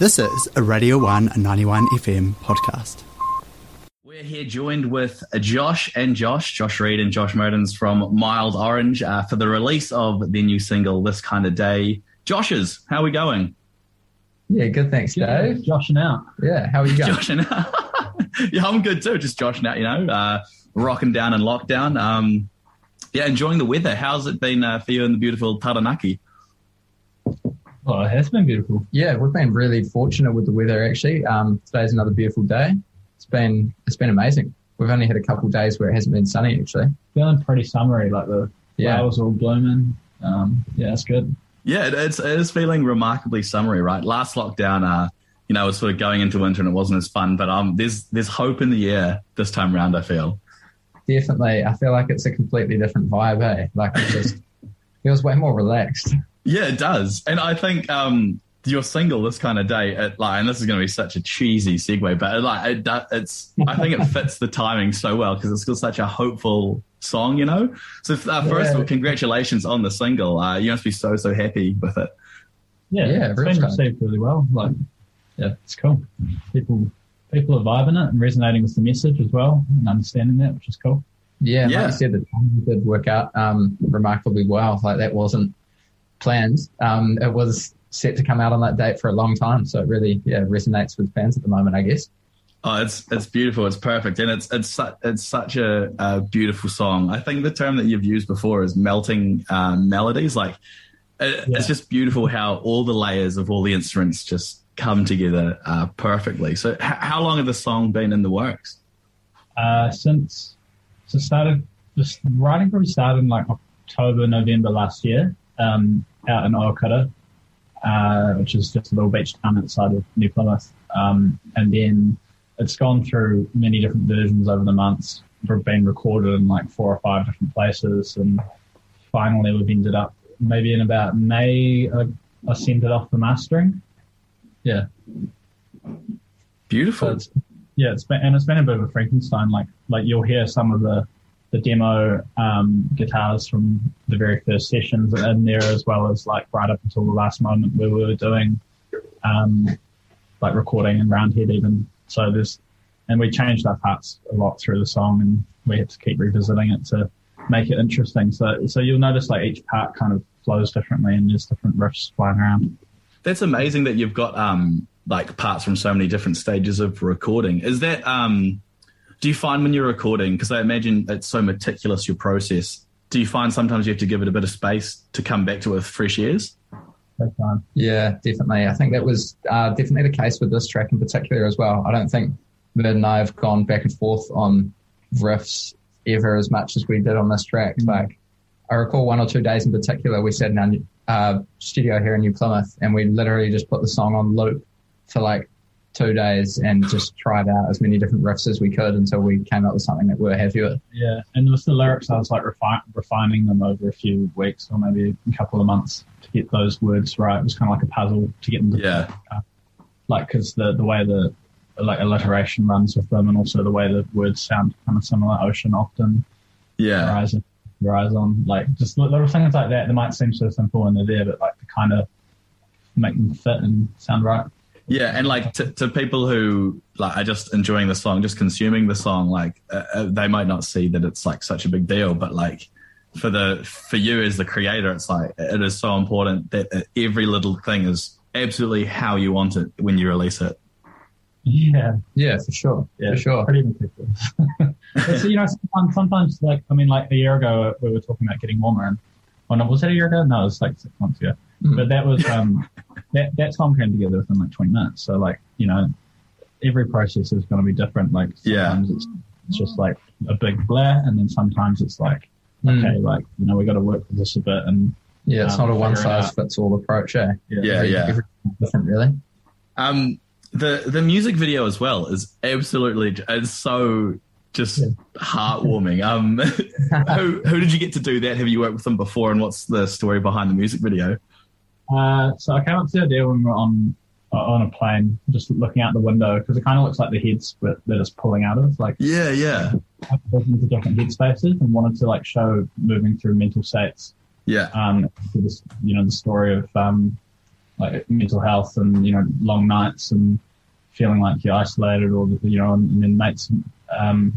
This is a Radio 1 91 FM podcast. We're here joined with Josh and Josh, Josh Reed and Josh Mehrtens from Mild Orange uh, for the release of their new single, This Kind of Day. Josh's, how are we going? Yeah, good. Thanks, Dave. Joshing out. Yeah, how are you going? Joshing out. yeah, I'm good too. Just joshing out, you know, uh, rocking down in lockdown. Um, yeah, enjoying the weather. How's it been uh, for you in the beautiful Taranaki? Oh, it has been beautiful. Yeah, we've been really fortunate with the weather. Actually, um, today's another beautiful day. It's been it's been amazing. We've only had a couple of days where it hasn't been sunny. Actually, Feeling pretty summery, like the Yeah. flowers all blooming. Um, yeah, it's good. Yeah, it, it's, it is feeling remarkably summery, right? Last lockdown, uh, you know, it was sort of going into winter and it wasn't as fun, but um, there's there's hope in the air this time round. I feel. definitely. I feel like it's a completely different vibe. Eh? Like it just feels way more relaxed. Yeah, it does, and I think um, your single this kind of day, it, like, and this is going to be such a cheesy segue, but it, like, it, it's, I think it fits the timing so well because it's got such a hopeful song, you know. So uh, first of all, congratulations on the single. Uh, you must be so so happy with it. Yeah, Yeah, it's been received really well. Like, yeah, it's cool. People people are vibing it and resonating with the message as well and understanding that, which is cool. Yeah, Yeah. like you said, the timing did work out um, remarkably well. Like that wasn't planned. Um, it was set to come out on that date for a long time, so it really yeah resonates with fans at the moment. I guess. Oh, it's it's beautiful. It's perfect, and it's it's su- it's such a, a beautiful song. I think the term that you've used before is melting um, melodies. Like it, Yeah. it's just beautiful how all the layers of all the instruments just come together uh, perfectly. So, h- how long have the song been in the works? Uh, since so started just writing probably started in like October November last year um, out in Okata, uh, which is just a little beach town outside of New Plymouth, um, and then it's gone through many different versions over the months. We've been recorded in like four or five different places, and finally we've ended up maybe in about May. I, I sent it off for mastering. Yeah, Beautiful. so it's, yeah, it's been and it's been a bit of a Frankenstein. Like like you'll hear some of the the demo um, guitars from the very first sessions in there, as well as like right up until the last moment where we were doing um, like recording and roundhead even. So there's and we changed our parts a lot through the song, and we had to keep revisiting it to make it interesting. So so you'll notice like each part kind of flows differently, and there's different riffs flying around. That's amazing that you've got um like parts from so many different stages of recording. Is that um do you find when you're recording because I imagine it's so meticulous your process, do you find sometimes you have to give it a bit of space to come back to it with fresh ears? Yeah, definitely. I think that was uh, definitely the case with this track in particular as well. I don't think Mid and I have gone back and forth on riffs ever as much as we did on this track. Mm. Like, I recall one or two days in particular, we sat in our uh, studio here in New Plymouth and we literally just put the song on loop for like two days and just tried out as many different riffs as we could until we came up with something that we were happy with. Yeah, and with the lyrics, I was like refi- refining them over a few weeks or maybe a couple of months to get those words right. It was kind of like a puzzle to get them. To, Yeah. Uh, like because the the way the like alliteration runs with them, and also the way the words sound kind of similar. Ocean often, Yeah. horizon, horizon, like just little things like that. They might seem so simple when they're there, but like to kind of make them fit and sound right. Yeah, and like to, to people who like are just enjoying the song, just consuming the song, like uh, uh, they might not see that it's like such a big deal, but like for the for you as the creator, it's like it is so important that uh, every little thing is absolutely how you want it when you release it. Yeah, Yeah, for sure. yeah, For sure. pretty meticulous. so, you know, sometimes, sometimes, like, I mean, like a year ago, we were talking about getting warmer, and oh no, was it a year ago? No, it was like six months ago. Mm. But that was um, that that song came together within like twenty minutes. So, like, you know, every process is going to be different. Like, Yeah. sometimes it's it's just like a big blare, and then sometimes it's like, Mm. okay, like you know, we got to work with this a bit, and Yeah, it's um, not a one size out. fits all approach, eh? Yeah, Every- yeah. everything's different, really. Um, the the music video as well is absolutely it's so just Yeah. heartwarming. Um, who who did you get to do that? Have you worked with them before? And what's the story behind the music video? Uh, so I came up to the idea when we were on uh, on a plane, just looking out the window because it kind of looks like the heads that are just pulling out of, like Yeah, yeah, into different head spaces, and wanted to like show moving through mental states. yeah, Um, this, you know, the story of um, like mental health and you know long nights and feeling like you're isolated or you know and then mates um,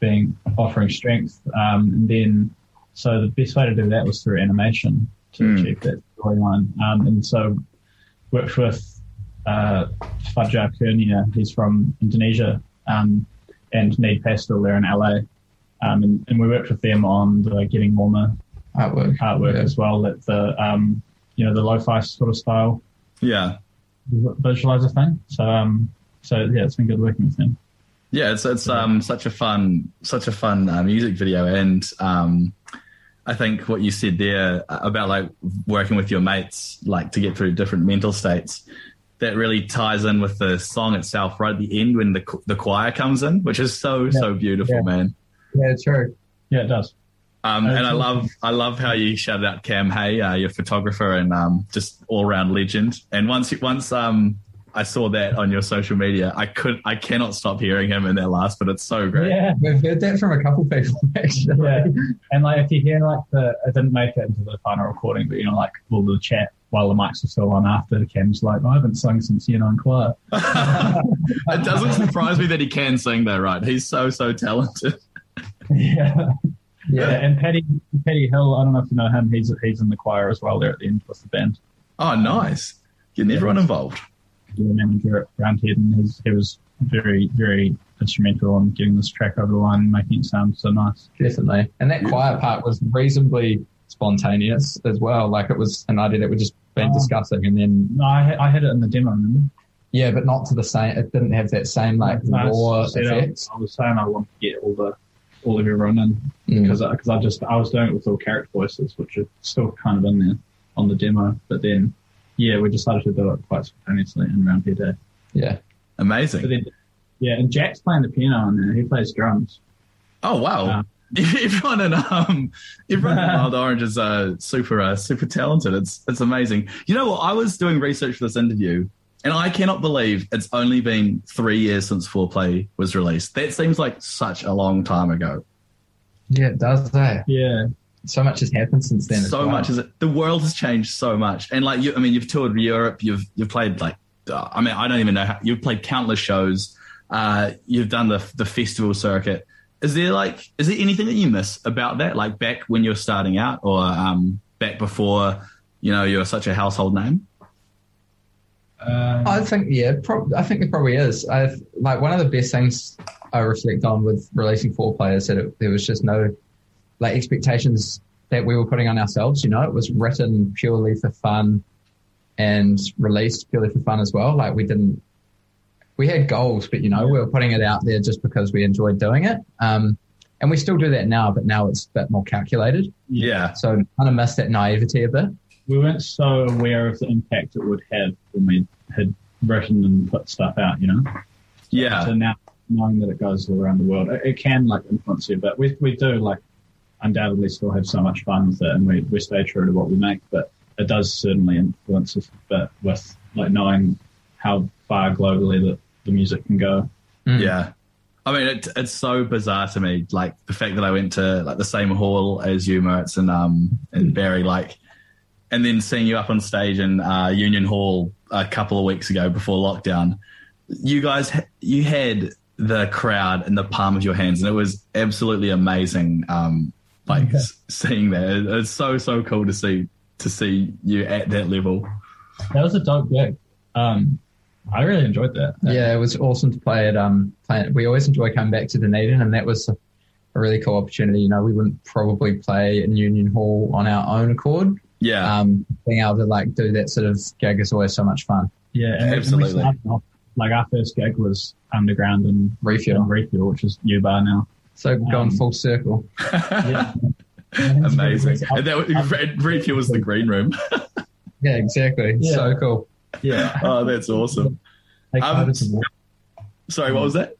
being offering strength um, and then so the best way to do that was through animation to Mm. achieve that storyline um, and so worked with uh, Fajar Kurnia he's from Indonesia um, and Need Pastel they're in LA um, and, and we worked with them on the Getting Warmer Artwork. artwork Yeah. as well that the um, you know the lo-fi sort of style Yeah. visualizer thing. So um, so yeah, it's been good working with him. Yeah, it's it's um such a fun such a fun uh, music video, and um, I think what you said there about like working with your mates, like to get through different mental states, that really ties in with the song itself. Right at the end when the the choir comes in, which is so so beautiful, Yeah. man. Yeah, it's true. Yeah, it does. Um, Uh, and I love I love how you shouted out Cam Hay, uh, your photographer and um, just all round legend. And once once um, I saw that on your social media, I could I cannot stop hearing him in that last, but it's so great. Yeah, We've heard that from a couple people actually. yeah. And like if you hear like the, I didn't make it into the final recording, but you know like all the chat while the mics are still on after the Cam's like, oh, I haven't sung since year nine choir. it doesn't surprise me that he can sing though, right? He's so so talented. yeah. Yeah. And Paddy Paddy Hill, I don't know if you know him. He's he's in the choir as well. There at the end with the band. Oh, nice. Getting everyone involved. The manager at Roundhead, and he was very very instrumental in getting this track over the line, and making it sound so nice. Definitely. And that quiet part was reasonably spontaneous as well. Like it was an idea that we'd just been Oh. discussing and then No, I, had- I had it in the demo. Remember? yeah, but not to the same it didn't have that same like No, I raw said, I- was saying I want to get all the all of everyone in Mm. because because I just I was doing it with all character voices, which are still kind of in there on the demo. But then, yeah, we decided to do it quite spontaneously in Round Here Day. Yeah. But Amazing. then, yeah, and Jack's playing the piano on there. He plays drums. Oh wow. Yeah. Everyone in um, everyone in Mild Orange is uh, super uh, super talented. It's it's amazing. You know what? I was doing research for this interview, and I cannot believe it's only been three years since Foreplay was released. That seems like such a long time ago. Yeah, it does eh? Yeah, So much has happened since then. so well. much is it the world has changed so much and like you i mean you've toured europe you've you've played like uh, i mean i don't even know how you've played countless shows uh you've done the the festival circuit is there like is there anything that you miss about that like back when you're starting out or um back before you know you're such a household name uh, I think yeah, prob- I think there probably is. I've like one of the best things I reflect on with releasing four players that it, there was just no like expectations that we were putting on ourselves. You know, it was written purely for fun and released purely for fun as well. Like we didn't, we had goals, but you know, we were putting it out there just because we enjoyed doing it. Um, and we still do that now, but now it's a bit more calculated. yeah So kind of miss that naivety a bit. we weren't so aware of the impact it would have when we had written and put stuff out. You know. yeah So now knowing that it goes all around the world, it, it can like influence you, but we we do like undoubtedly still have so much fun with it, and we we stay true to what we make. But it does certainly influence us a bit with like knowing how far globally that the music can go. Mm. Yeah. I mean, it, it's so bizarre to me, like the fact that I went to like the same hall as you, Moritz, and um, and Barry, like, and then seeing you up on stage in uh, Union Hall a couple of weeks ago before lockdown. You guys, you had the crowd in the palm of your hands, and it was absolutely amazing. Um, like Okay. seeing that. It's so so cool to see to see you at that level. That was a dope gig. Um, I really enjoyed that. Yeah, it was awesome to play at um. Play, we always enjoy coming back to Dunedin, and that was a, a really cool opportunity. You know, we wouldn't probably play in Union Hall on our own accord. Yeah, Um, being able to like do that sort of gig is always so much fun. Yeah, and we- and we Absolutely. off- like our first gig was underground in Refuel. Refuel, which is U Bar now. So gone Um, full circle. Yeah. amazing. And that was, Red Refuel was the green room. Yeah, exactly. Yeah. So cool. Yeah. oh, that's awesome. Um, coated the wall. Sorry, what was that?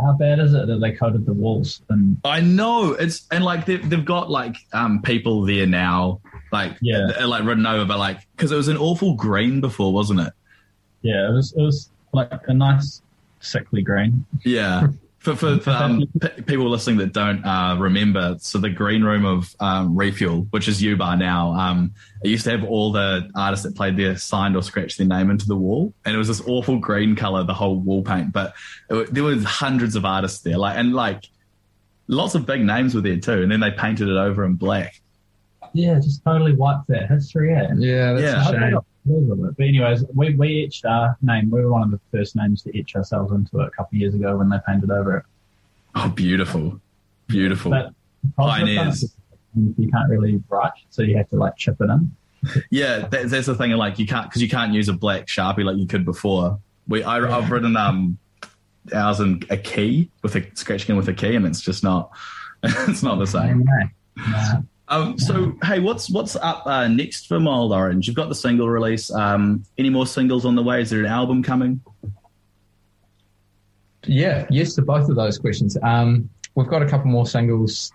How bad is it that they coated the walls? And I know it's and like they've they've got like um people there now, like Yeah. like written over, but like because it was an awful green before, wasn't it? yeah, it was it was like a nice sickly green. Yeah, For, for, for um, p- people listening that don't uh, remember, so the green room of um, Refuel, which is U Bar now, um, it used to have all the artists that played there signed or scratched their name into the wall, and it was this awful green color, the whole wall paint. But it, there was hundreds of artists there, like and like lots of big names were there too, and then they painted it over in black. Yeah, just totally wiped that history. Eh? Yeah, that's Yeah. a shame. But anyways, we, we etched our name. We were one of the first names to etch ourselves into it a couple of years ago when they painted over it. Oh, beautiful, beautiful. But Pioneers. you can't really write, so you have to like chip it in. Yeah, that, that's the thing. Like you can't because you can't use a black sharpie like you could before. We I, I've written um ours in a key with a scratching in with a key, and it's just not it's not the same. Nah. Um, so hey, what's what's up uh, next for Mild Orange? You've got the single release. Um, any more singles on the way? Is there an album coming? Yeah, yes to both of those questions. Um, we've got a couple more singles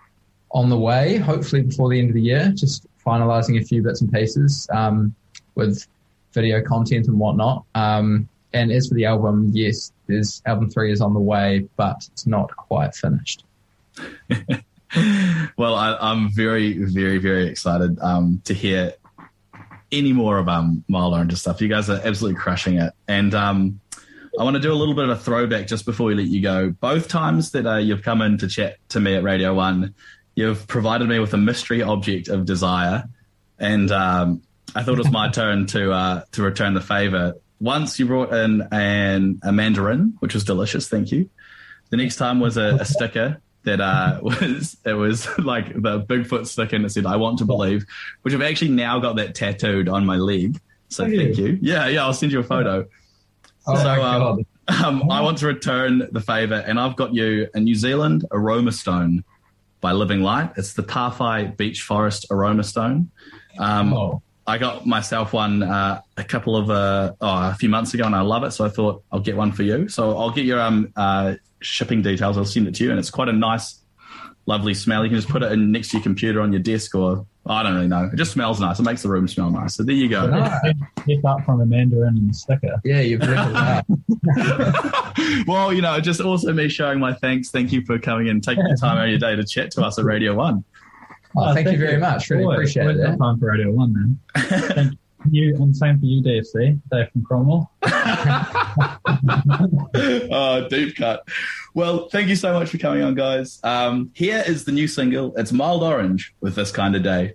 on the way, hopefully before the end of the year, just finalizing a few bits and pieces um, with video content and whatnot. Um, and as for the album, yes, there's album three is on the way, but it's not quite finished. well, I, I'm very, very, very excited um, to hear any more of um, Mild Orange stuff. You guys are absolutely crushing it, and um, I want to do a little bit of a throwback just before we let you go. Both times that uh, you've come in to chat to me at Radio One, you've provided me with a mystery object of desire, and um, I thought it was my turn to uh, to return the favor. Once you brought in an, a mandarin, which was delicious. Thank you. The next time was a, a sticker that uh, was it was like the Bigfoot sticker and it said "I want to believe," which I've actually now got that tattooed on my leg. So yeah. thank you. Yeah, yeah, I'll send you a photo. Oh So, um, Um, I want to return the favor, and I've got you a New Zealand aroma stone by Living Light. It's the Tawhai Beach Forest aroma stone. Um, Oh, I got myself one uh, a couple of uh, oh, a few months ago, and I love it. So I thought I'll get one for you. So I'll get your um, uh, shipping details. I'll send it to you, and it's quite a nice, lovely smell. You can just put it in next to your computer on your desk, or I don't really know. It just smells nice. It makes the room smell nice. So there you go. Ah. Step up from a mandarin and a sticker. Yeah, you've leveled up. well, you know, just also me showing my thanks. Thank you for coming and taking the time out of your day to chat to us at Radio One. Oh, thank you very much. Really Always- appreciate it. got time for Radio One, man. you, and same for you, DFC, Dave from Cromwell. oh, deep cut. Well, thank you so much for coming on, guys. Um, here is the new single. It's Mild Orange with This Kind of Day.